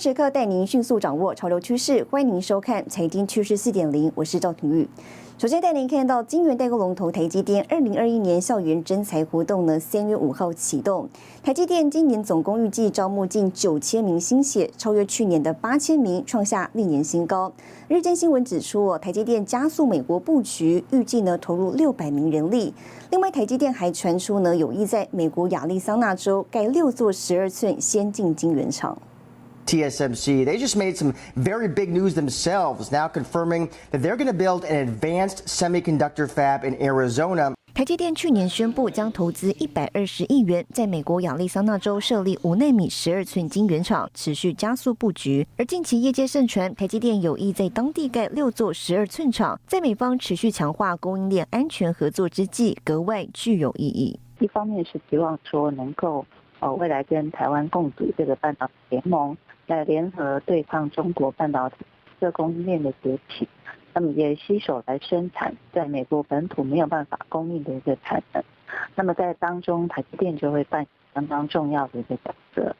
时刻带您迅速掌握潮流趋势，欢迎您收看《财经趋势四点零》，我是赵廷玉。首先带您看到金源代工龙头台积电二零二一年校园征才活动呢，三月五号启动。台积电今年总共预计招募近九千名新血，超越去年的八千名，创下历年新高。日间新闻指出，台积电加速美国布局，预计呢投入六百名人力。另外，台积电还传出呢有意在美国亚利桑那州盖六座十二寸先进晶圆厂。TSMC, they just made some very big news themselves, now confirming that they're going to build an advanced semiconductor fab in Arizona. 台积电去年宣布将投资一百二十亿元，在美国亚利桑那州设立五纳米十二寸晶圆厂，持续加速布局。而近期业界盛传，台积电有意在当地盖六座十二寸厂，在美方持续强化供应链安全合作之际，格外具有意义。一方面是希望说能够呃未来跟台湾共组这个半导体联盟。在联合对抗中国半导体这供应链的崛起，那么也携手来生产在美国本土没有办法供应的一个产能，那么在当中台积电就会扮演相当重要的一个角色。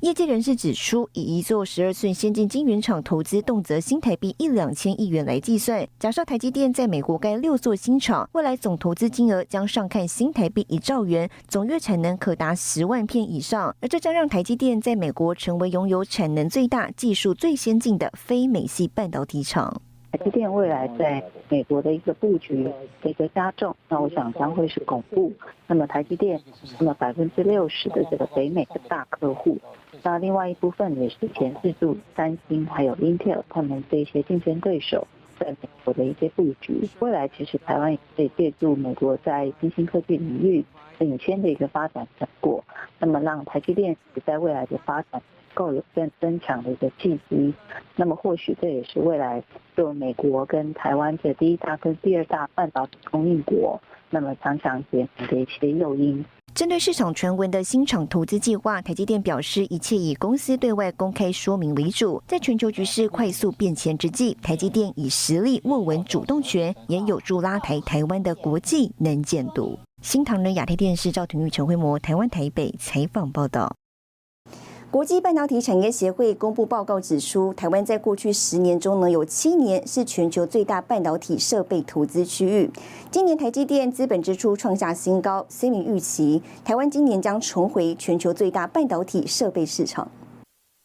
业界人士指出，以一座十二寸先进晶圆厂投资动辄新台币一两千亿元来计算，假设台积电在美国盖六座新厂，未来总投资金额将上看新台币一兆元，总月产能可达十万片以上。而这将让台积电在美国成为拥有产能最大、技术最先进的非美系半导体厂。台积电未来在美国的一个布局的一个加重，那我想将会是巩固。那么台积电，那么百分之六十的这个北美的大客户。那另外一部分也是前置住三星还有 Intel 他们这些竞争对手在美国的一些布局。未来其实台湾也可以借助美国在新兴科技领域领先的一个发展成果，那么让台积电在未来的发展够有更增强的一个契机。那么或许这也是未来就美国跟台湾的第一大跟第二大半导体供应国，那么强强结合的一些诱因。针对市场传闻的新厂投资计划，台积电表示，一切以公司对外公开说明为主。在全球局势快速变迁之际，台积电以实力握稳主动权，也有助拉抬台湾的国际能见度。新唐人亚太电视赵廷玉、陈慧模，台湾台北采访报道。国际半导体产业协会公布报告指出，台湾在过去十年中呢，有七年是全球最大半导体设备投资区域。今年台积电资本支出创下新高，虽明预期台湾今年将重回全球最大半导体设备市场。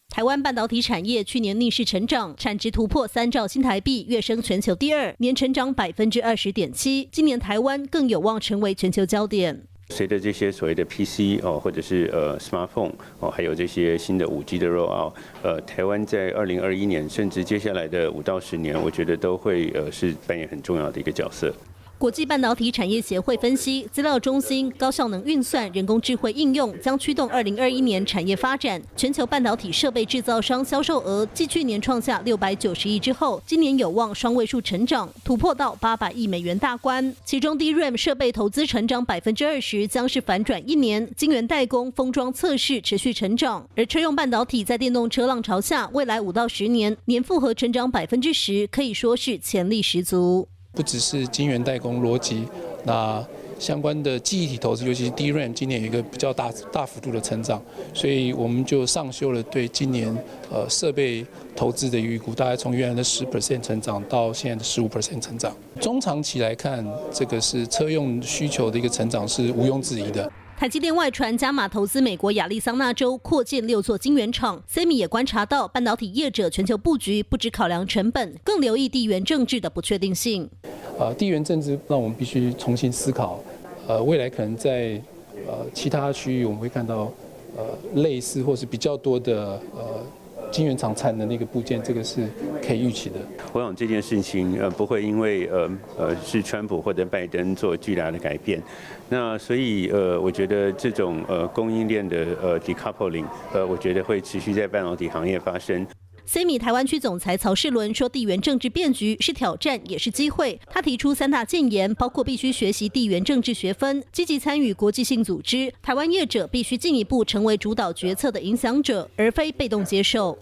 台湾半导体产业去年逆势成长，产值突破三兆新台币，跃升全球第二，年成长百分之二十点七。今年台湾更有望成为全球焦点。随着这些所谓的 PC 哦，或者是呃 smartphone 哦，还有这些新的五 G 的 rollout，呃，台湾在二零二一年甚至接下来的五到十年，我觉得都会呃是扮演很重要的一个角色。国际半导体产业协会分析，资料中心、高效能运算、人工智慧应用将驱动二零二一年产业发展。全球半导体设备制造商销售额继去年创下六百九十亿之后，今年有望双位数成长，突破到八百亿美元大关。其中，DRAM 设备投资成长百分之二十，将是反转一年。晶圆代工、封装测试持续成长，而车用半导体在电动车浪潮下，未来五到十年年复合成长百分之十，可以说是潜力十足。不只是晶圆代工逻辑，那相关的记忆体投资，尤其是 DRAM，今年有一个比较大大幅度的成长，所以我们就上修了对今年呃设备投资的预估，大概从原来的十 percent 成长到现在的十五 percent 成长。中长期来看，这个是车用需求的一个成长是毋庸置疑的。台积电外传加码投资美国亚利桑那州扩建六座晶圆厂 Sammy 也观察到半导体业者全球布局不止考量成本，更留意地缘政治的不确定性。呃，地缘政治让我们必须重新思考，呃，未来可能在呃其他区域我们会看到呃类似或是比较多的呃。晶圆厂产的那个部件，这个是可以预期的。我想这件事情呃不会因为呃呃是川普或者拜登做巨大的改变，那所以呃我觉得这种呃供应链的呃 decoupling 呃我觉得会持续在半导体行业发生。C 米台湾区总裁曹世伦说：“地缘政治变局是挑战，也是机会。他提出三大建言，包括必须学习地缘政治学分，积极参与国际性组织。台湾业者必须进一步成为主导决策的影响者，而非被动接受。”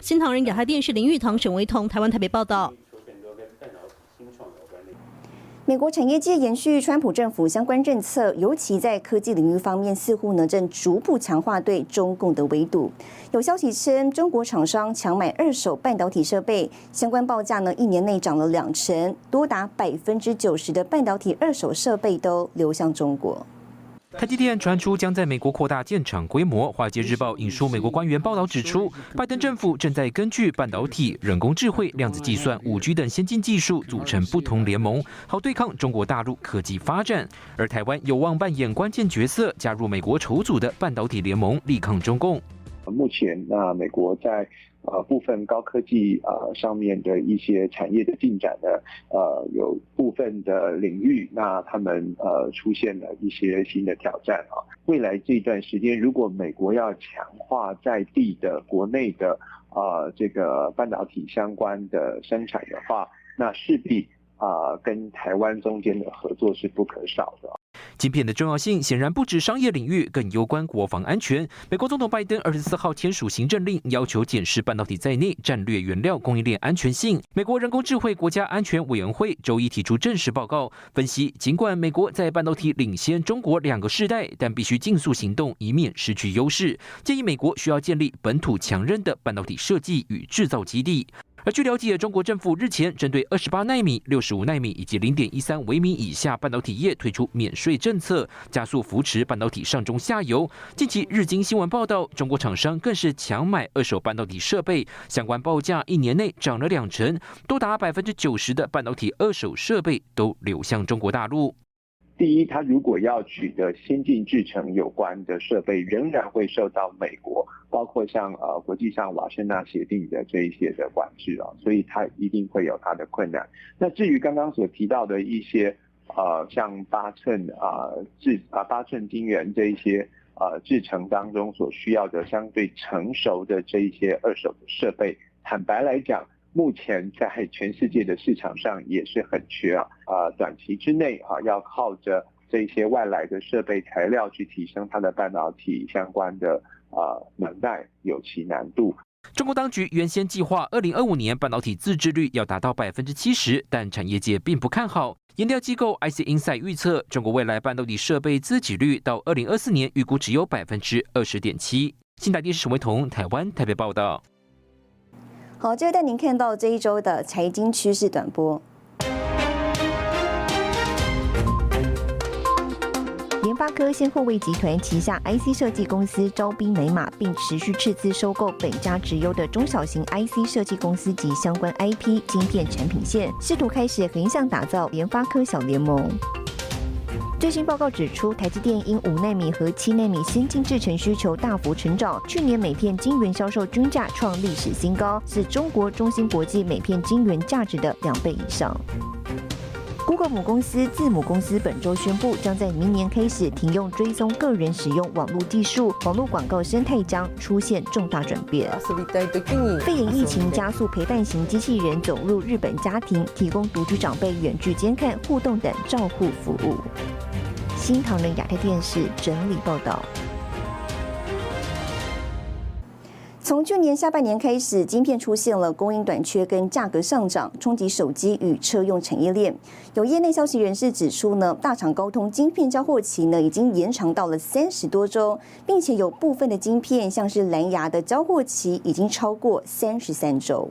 新唐人亚太电视林玉堂、沈维彤，台湾台北报道。美国产业界延续川普政府相关政策，尤其在科技领域方面，似乎呢正逐步强化对中共的围堵。有消息称，中国厂商强买二手半导体设备，相关报价呢一年内涨了两成，多达百分之九十的半导体二手设备都流向中国。台积电传出将在美国扩大建厂规模。华尔街日报引述美国官员报道指出，拜登政府正在根据半导体、人工智慧、量子计算、五 G 等先进技术组成不同联盟，好对抗中国大陆科技发展。而台湾有望扮演关键角色，加入美国筹组的半导体联盟，力抗中共。目前，那美国在呃部分高科技呃上面的一些产业的进展呢，呃有部分的领域，那他们呃出现了一些新的挑战啊。未来这段时间，如果美国要强化在地的国内的呃这个半导体相关的生产的话，那势必啊跟台湾中间的合作是不可少的。晶片的重要性显然不止商业领域，更攸关国防安全。美国总统拜登二十四号签署行政令，要求检视半导体在内战略原料供应链安全性。美国人工智慧国家安全委员会周一提出正式报告，分析尽管美国在半导体领先中国两个世代，但必须尽速行动，以免失去优势。建议美国需要建立本土强韧的半导体设计与制造基地。而据了解，中国政府日前针对二十八纳米、六十五纳米以及零点一三微米以下半导体业推出免税政策，加速扶持半导体上中下游。近期日经新闻报道，中国厂商更是强买二手半导体设备，相关报价一年内涨了两成，多达百分之九十的半导体二手设备都流向中国大陆。第一，它如果要取得先进制程有关的设备，仍然会受到美国，包括像呃国际上瓦森纳协定的这一些的管制啊，所以它一定会有它的困难。那至于刚刚所提到的一些呃像八寸啊制啊八寸晶圆这一些呃制程当中所需要的相对成熟的这一些二手的设备，坦白来讲。目前在全世界的市场上也是很缺啊，啊，短期之内啊，要靠着这些外来的设备材料去提升它的半导体相关的啊能耐，有其难度。中国当局原先计划二零二五年半导体自制率要达到百分之七十，但产业界并不看好。研调机构 IC Insight 预测，中国未来半导体设备自给率到二零二四年预估只有百分之二十点七。新台电视沈维彤，台湾台北报道。好，接着带您看到这一周的财经趋势短波。联发科先后为集团旗下 IC 设计公司招兵买马，并持续斥资收购本家直优的中小型 IC 设计公司及相关 IP 晶片产品线，试图开始横向打造联发科小联盟。最新报告指出，台积电因五纳米和七纳米先进制程需求大幅成长，去年每片晶圆销售均价创历史新高，是中国中芯国际每片晶圆价值的两倍以上。Google 母公司字母公司本周宣布，将在明年开始停用追踪个人使用网络技术，网络广告生态将出现重大转变。肺炎疫情加速陪伴型机器人走入日本家庭，提供独居长辈远距监看、互动等照护服务。新唐人亚太电视整理报道。从去年下半年开始，晶片出现了供应短缺跟价格上涨，冲击手机与车用产业链。有业内消息人士指出呢，大厂高通晶片交货期呢已经延长到了三十多周，并且有部分的晶片，像是蓝牙的交货期已经超过三十三周。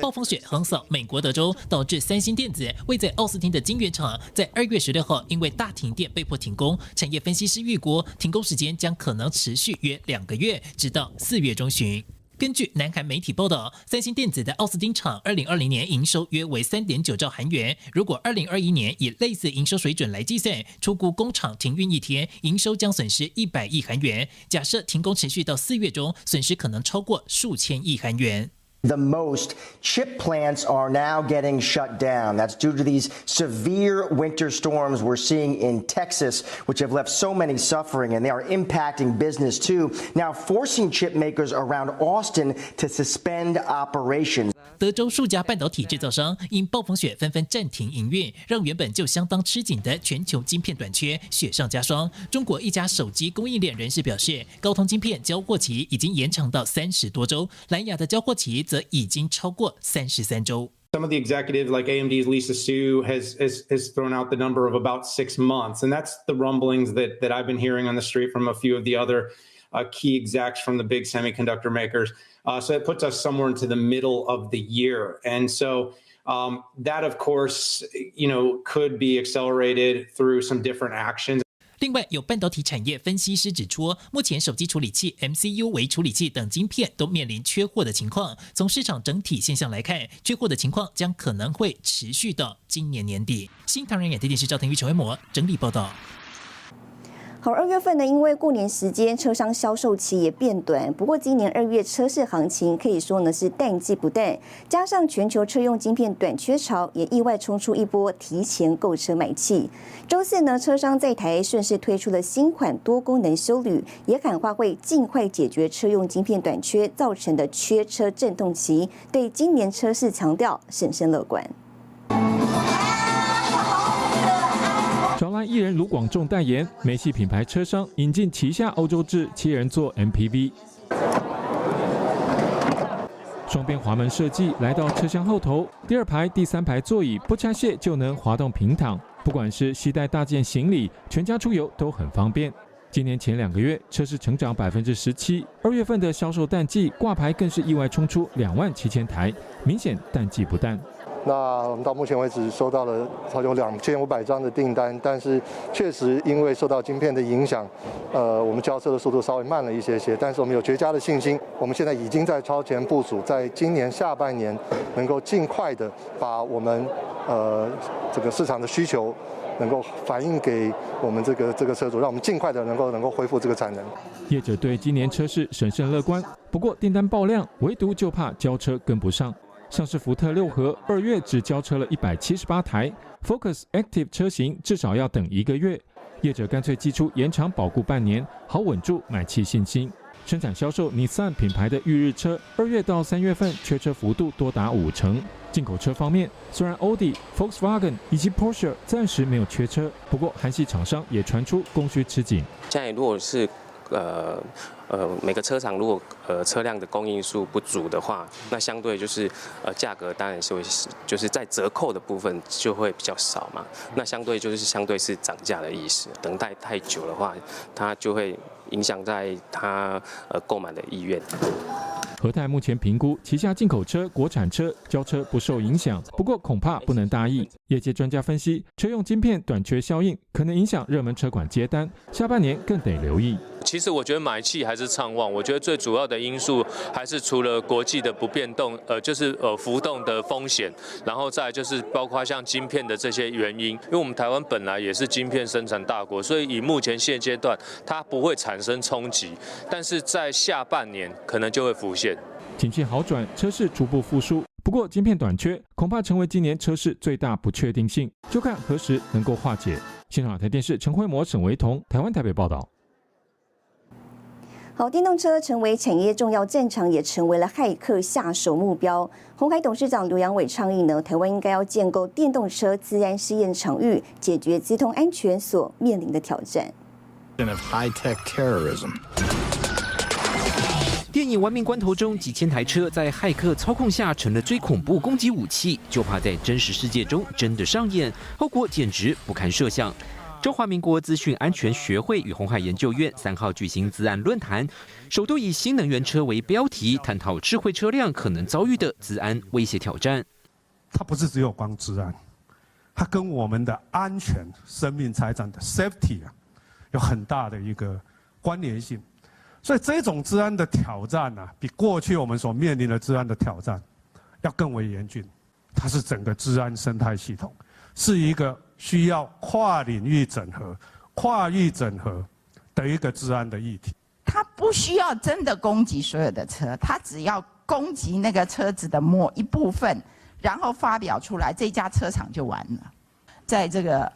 暴风雪横扫美国德州，导致三星电子位在奥斯汀的晶圆厂在二月十六号因为大停电被迫停工。产业分析师预估，停工时间将可能持续约两个月，直到四月中旬。根据南韩媒体报道，三星电子的奥斯汀厂二零二零年营收约为三点九兆韩元。如果二零二一年以类似营收水准来计算，出估工厂停运一天，营收将损失一百亿韩元。假设停工持续到四月中，损失可能超过数千亿韩元。The most chip plants are now getting shut down. That's due to these severe winter storms we're seeing in Texas, which have left so many suffering, and they are impacting business too, now forcing chip makers around Austin to suspend operations. 德州数家半导体制造商因暴风雪纷纷暂停营运，让原本就相当吃紧的全球晶片短缺雪上加霜。中国一家手机供应链人士表示，高通晶片交货期已经延长到三十多周，蓝牙的交货期则已经超过三十三周。Some of the executives, like AMD's Lisa Su, has, has has thrown out the number of about six months, and that's the rumblings that that I've been hearing on the street from a few of the other uh, key execs from the big semiconductor makers. Uh, so it puts us somewhere into the middle of the year, and so. Um, that, of course, you know, could be accelerated through some different actions. 另外，有半导体产业分析师指出，目前手机处理器、MCU 为处理器等晶片都面临缺货的情况。从市场整体现象来看，缺货的情况将可能会持续到今年年底。新唐人亚电视赵腾宇、陈维模整理报道。好，二月份呢，因为过年时间车商销售期也变短。不过今年二月车市行情可以说呢是淡季不淡，加上全球车用晶片短缺潮，也意外冲出一波提前购车买气。周四呢，车商在台顺势推出了新款多功能修旅，也喊话会尽快解决车用晶片短缺造成的缺车阵痛期，对今年车市强调审慎乐观。艺人卢广仲代言，梅系品牌车商引进旗下欧洲制七人座 MPV，双边滑门设计来到车厢后头，第二排、第三排座椅不拆卸就能滑动平躺，不管是携带大件行李，全家出游都很方便。今年前两个月车市成长百分之十七，二月份的销售淡季挂牌更是意外冲出两万七千台，明显淡季不淡。那我们到目前为止收到了超过两千五百张的订单，但是确实因为受到晶片的影响，呃，我们交车的速度稍微慢了一些些。但是我们有绝佳的信心，我们现在已经在超前部署，在今年下半年能够尽快的把我们呃这个市场的需求能够反映给我们这个这个车主，让我们尽快的能够能够恢复这个产能。业者对今年车市审慎乐观，不过订单爆量，唯独就怕交车跟不上。像是福特六合二月只交车了一百七十八台，Focus Active 车型至少要等一个月，业者干脆寄出延长保固半年，好稳住买气信心。生产销售 Nissan 品牌的预日车，二月到三月份缺车幅度多达五成。进口车方面，虽然 Audi、Volkswagen 以及 Porsche 暂时没有缺车，不过韩系厂商也传出供需吃紧。现在如果是呃。呃，每个车厂如果呃车辆的供应数不足的话，那相对就是呃价格当然是会就是在折扣的部分就会比较少嘛。那相对就是相对是涨价的意思。等待太久的话，它就会影响在他呃购买的意愿。和泰目前评估旗下进口车、国产车交车不受影响，不过恐怕不能大意。业界专家分析，车用晶片短缺效应可能影响热门车款接单，下半年更得留意。其实我觉得买气还是畅旺，我觉得最主要的因素还是除了国际的不变动，呃，就是呃浮动的风险，然后再就是包括像晶片的这些原因，因为我们台湾本来也是晶片生产大国，所以以目前现阶段它不会产生冲击，但是在下半年可能就会浮现。景气好转，车市逐步复苏。不过，晶片短缺恐怕成为今年车市最大不确定性，就看何时能够化解。新港台电视陈辉模、沈维彤，台湾台北报道。好，电动车成为产业重要战场，也成为了骇客下手目标。红海董事长刘扬伟倡议呢，台湾应该要建构电动车自然试验场域，解决资通安全所面临的挑战。电影《亡命关头》中，几千台车在骇客操控下成了最恐怖攻击武器，就怕在真实世界中真的上演，后果简直不堪设想。中华民国资讯安全学会与红海研究院三号举行资安论坛，首度以新能源车为标题，探讨智慧车辆可能遭遇的资安威胁挑战。它不是只有光治安，它跟我们的安全、生命财产的 safety 啊，有很大的一个关联性。所以这种治安的挑战呢，比过去我们所面临的治安的挑战要更为严峻。它是整个治安生态系统，是一个需要跨领域整合、跨域整合的一个治安的议题。它不需要真的攻击所有的车，它只要攻击那个车子的某一部分，然后发表出来，这家车厂就完了。在这个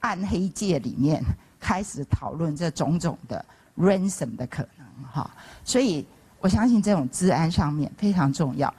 暗黑界里面，开始讨论这种种的 ransom 的可能。哈，所以我相信这种治安上面非常重要。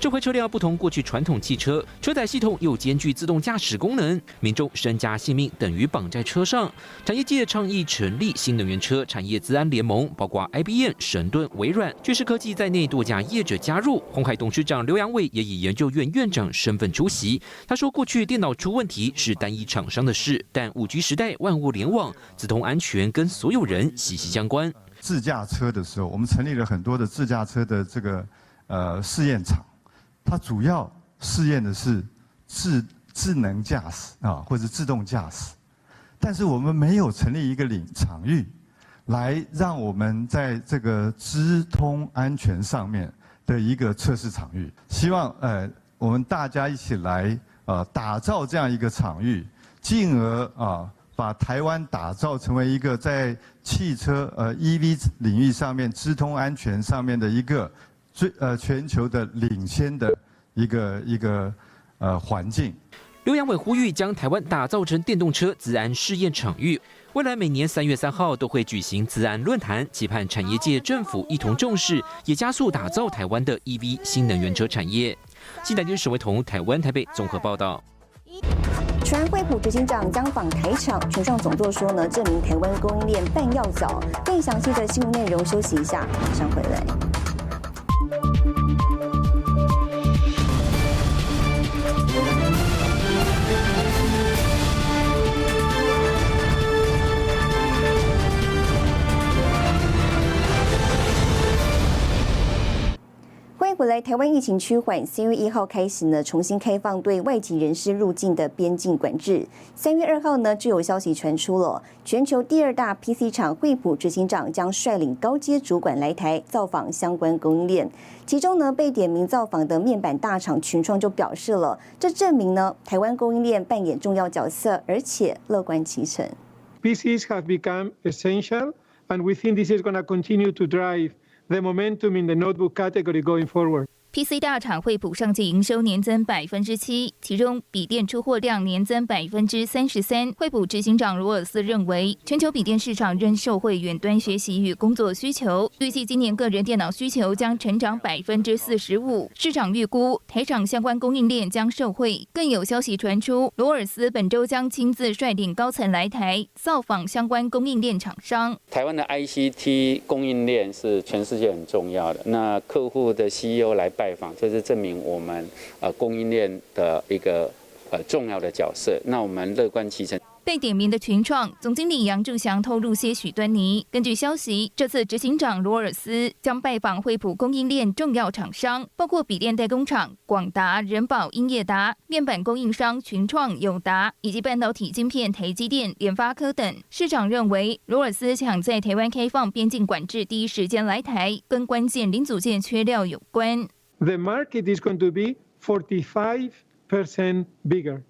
这回车辆不同过去传统汽车，车载系统又兼具自动驾驶功能，民众身家性命等于绑在车上。产业界倡议成立新能源车产业资安联盟，包括 IBM、神盾、微软、巨石科技在内多家业者加入。红海董事长刘阳伟也以研究院院长身份出席。他说：“过去电脑出问题是单一厂商的事，但五 G 时代万物联网，自动安全跟所有人息息相关。自驾车的时候，我们成立了很多的自驾车的这个呃试验场。”它主要试验的是智智能驾驶啊，或者自动驾驶，但是我们没有成立一个领场域，来让我们在这个资通安全上面的一个测试场域。希望呃，我们大家一起来呃，打造这样一个场域，进而啊，把台湾打造成为一个在汽车呃 EV 领域上面资通安全上面的一个。最呃，全球的领先的一个一个呃环境。刘阳伟呼吁将台湾打造成电动车自安试验场域，未来每年三月三号都会举行自安论坛，期盼产业界、政府一同重视，也加速打造台湾的 EV 新能源车产业。新台电视为同台湾台北综合报道。传惠普执行长将访台场，全上总座说呢，证明台湾供应链半要早。更详细的新闻内容，休息一下，马上回来。回来，台湾疫情趋缓，三月一号开始呢，重新开放对外籍人士入境的边境管制。三月二号呢，就有消息传出了，全球第二大 PC 厂惠普执行长将率领高阶主管来台造访相关供应链。其中呢，被点名造访的面板大厂群创就表示了，这证明呢，台湾供应链扮演重要角色，而且乐观其成。PCs have become essential, and we think this is going to continue to drive. The momentum in the notebook category going forward. PC 大厂惠普上季营收年增百分之七，其中笔电出货量年增百分之三十三。惠普执行长罗尔斯认为，全球笔电市场仍受惠远端学习与工作需求，预计今年个人电脑需求将成长百分之四十五。市场预估台厂相关供应链将受惠。更有消息传出，罗尔斯本周将亲自率领高层来台造访相关供应链厂商。台湾的 ICT 供应链是全世界很重要的，那客户的 CEO 来。拜访，这是证明我们呃供应链的一个呃重要的角色。那我们乐观其成。被点名的群创总经理杨志祥透露些许端倪。根据消息，这次执行长罗尔斯将拜访惠普供应链重要厂商，包括笔电代工厂广达、人保、英业达、面板供应商群创、友达，以及半导体晶片台积电、联发科等。市场认为，罗尔斯抢在台湾开放边境管制第一时间来台，跟关键零组件缺料有关。the market is going to be 45% bigger.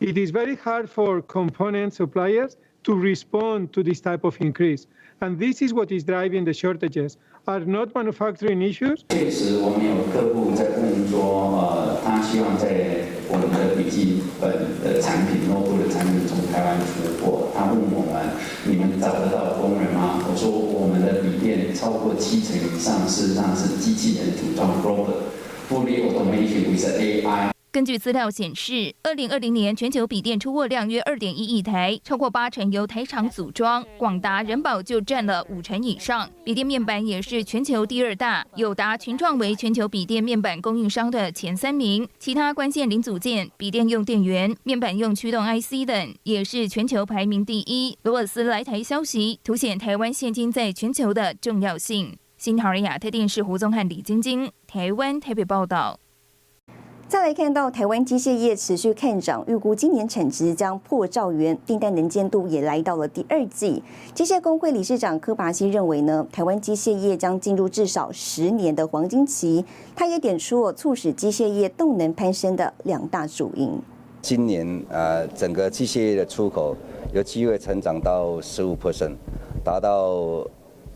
It is very hard for component suppliers to respond to this type of increase. And this is what is driving the shortages. Are not manufacturing issues. 确实，我们有客户在问说，呃，他希望在我们的笔记本的产品、notebook 的产品从台湾出货。他问我们，你们找得到 超过七成以上事实上是机器人组装，robot，fully automation with AI。根据资料显示，二零二零年全球笔电出货量约二点一亿台，超过八成由台厂组装，广达、人保就占了五成以上。笔电面板也是全球第二大，友达、群创为全球笔电面板供应商的前三名。其他关键零组件，笔电用电源、面板用驱动 IC 等，也是全球排名第一。罗尔斯来台消息，凸显台湾现今在全球的重要性。新唐人亚特电视胡宗汉、李晶晶，台湾台北报道。再来看到台湾机械业持续看涨，预估今年产值将破兆元，订单能见度也来到了第二季。机械工会理事长柯拔西认为呢，台湾机械业将进入至少十年的黄金期。他也点出了促使机械业动能攀升的两大主因。今年呃，整个机械业的出口有机会成长到十五 percent，达到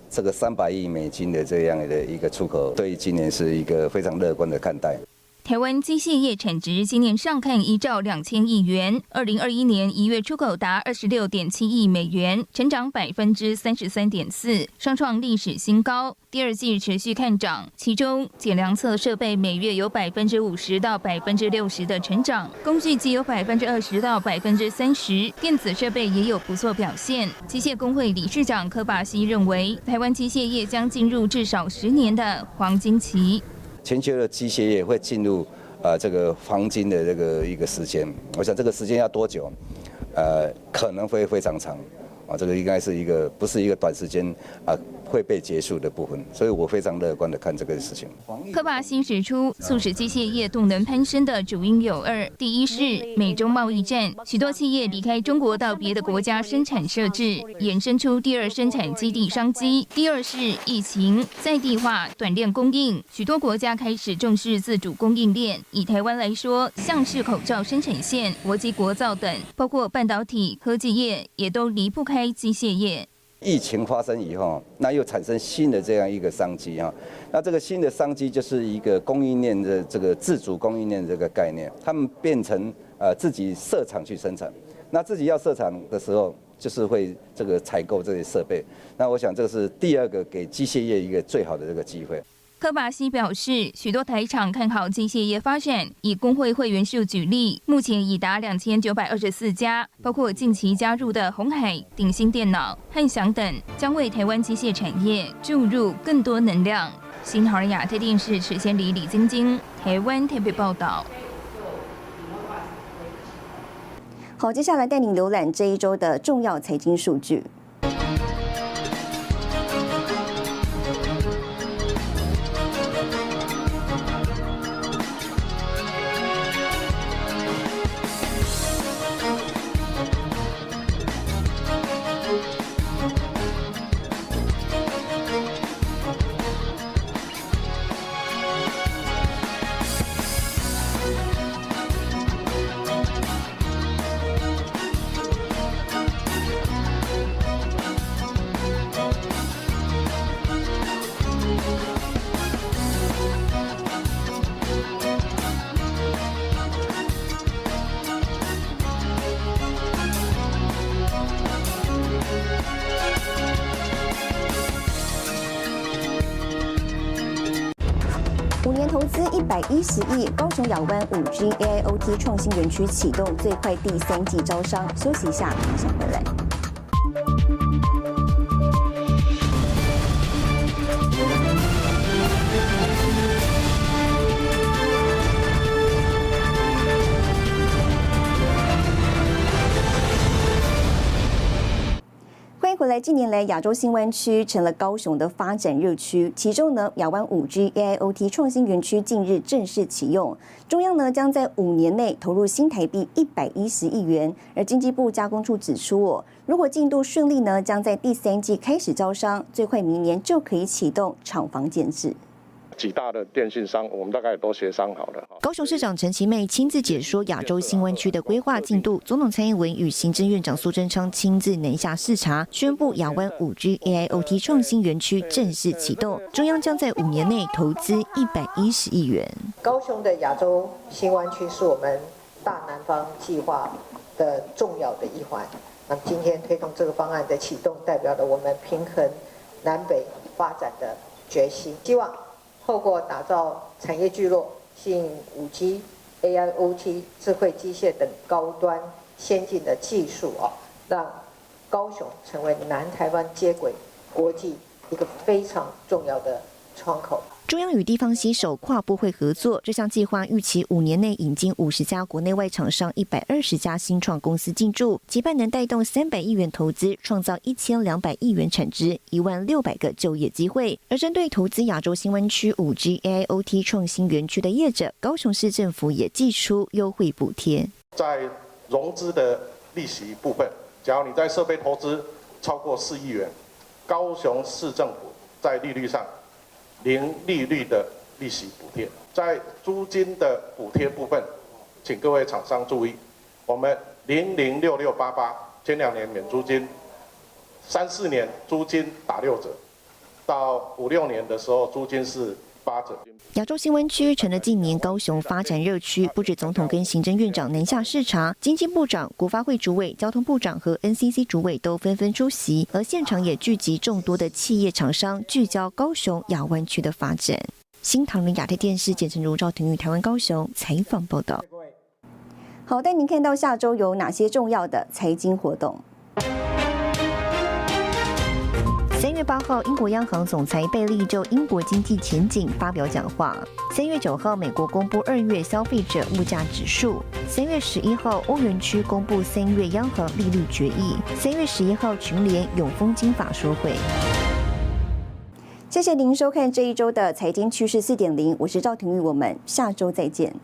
这个三百亿美金的这样的一个出口，对今年是一个非常乐观的看待。台湾机械业产值今年上看一兆两千亿元，二零二一年一月出口达二十六点七亿美元，成长百分之三十三点四，双创历史新高。第二季持续看涨，其中检量测设备每月有百分之五十到百分之六十的成长，工具机有百分之二十到百分之三十，电子设备也有不错表现。机械工会理事长柯巴西认为，台湾机械业将进入至少十年的黄金期。全球的机械业会进入呃这个黄金的这个一个时间，我想这个时间要多久？呃，可能会非常长，啊，这个应该是一个不是一个短时间啊。会被结束的部分，所以我非常乐观的看这个事情。科巴新指出，促使机械业动能攀升的主因有二：第一是美中贸易战，许多企业离开中国到别的国家生产设置，衍生出第二生产基地商机；第二是疫情在地化、短链供应，许多国家开始重视自主供应链。以台湾来说，像是口罩生产线、国际国造等，包括半导体、科技业，也都离不开机械业。疫情发生以后，那又产生新的这样一个商机啊。那这个新的商机就是一个供应链的这个自主供应链这个概念，他们变成呃自己设厂去生产。那自己要设厂的时候，就是会这个采购这些设备。那我想这是第二个给机械业一个最好的这个机会。科巴西表示，许多台厂看好机械业发展。以工会会员数举例，目前已达两千九百二十四家，包括近期加入的红海、鼎新电脑、汉翔等，将为台湾机械产业注入更多能量。新豪亚特电视持先里李晶晶，台湾台北报道。好，接下来带您浏览这一周的重要财经数据。十亿，高雄雅湾五 G AIoT 创新园区启动，最快第三季招商。休息一下，马上回来。近年来亚洲新湾区成了高雄的发展热区，其中呢，亚湾五 G AIoT 创新园区近日正式启用，中央呢将在五年内投入新台币一百一十亿元，而经济部加工处指出，哦，如果进度顺利呢，将在第三季开始招商，最快明年就可以启动厂房建制。几大的电信商，我们大概也都协商好了。高雄市长陈其迈亲自解说亚洲新湾区的规划进度，总统蔡英文与行政院长苏贞昌亲自南下视察，宣布亚湾五 G AIoT 创新园区正式启动，中央将在五年内投资一百一十亿元。高雄的亚洲新湾区是我们大南方计划的重要的一环。那今天推动这个方案的启动，代表了我们平衡南北发展的决心，希望。透过打造产业聚落，吸引五 G、AIoT、智慧机械等高端先进的技术哦，让高雄成为南台湾接轨国际一个非常重要的窗口。中央与地方携手跨部会合作，这项计划预期五年内引进五十家国内外厂商一百二十家新创公司进驻，期盼能带动三百亿元投资，创造一千两百亿元产值，一万六百个就业机会。而针对投资亚洲新湾区五 G AIoT 创新园区的业者，高雄市政府也寄出优惠补贴。在融资的利息部分，假如你在设备投资超过四亿元，高雄市政府在利率上。零利率的利息补贴，在租金的补贴部分，请各位厂商注意，我们零零六六八八，前两年免租金，三四年租金打六折，到五六年的时候租金是发展。亚洲新湾区成了近年高雄发展热区，不止总统跟行政院长南下视察，经济部长、国发会主委、交通部长和 NCC 主委都纷纷出席，而现场也聚集众多的企业厂商，聚焦高雄亚湾区的发展。新唐人亚太电视简承如赵廷玉台湾高雄采访报道。好，带您看到下周有哪些重要的财经活动。八号，英国央行总裁贝利就英国经济前景发表讲话。三月九号，美国公布二月消费者物价指数。三月十一号，欧元区公布三月央行利率决议。三月十一号，群联永丰金法说会。谢谢您收看这一周的财经趋势四点零，我是赵廷玉，我们下周再见。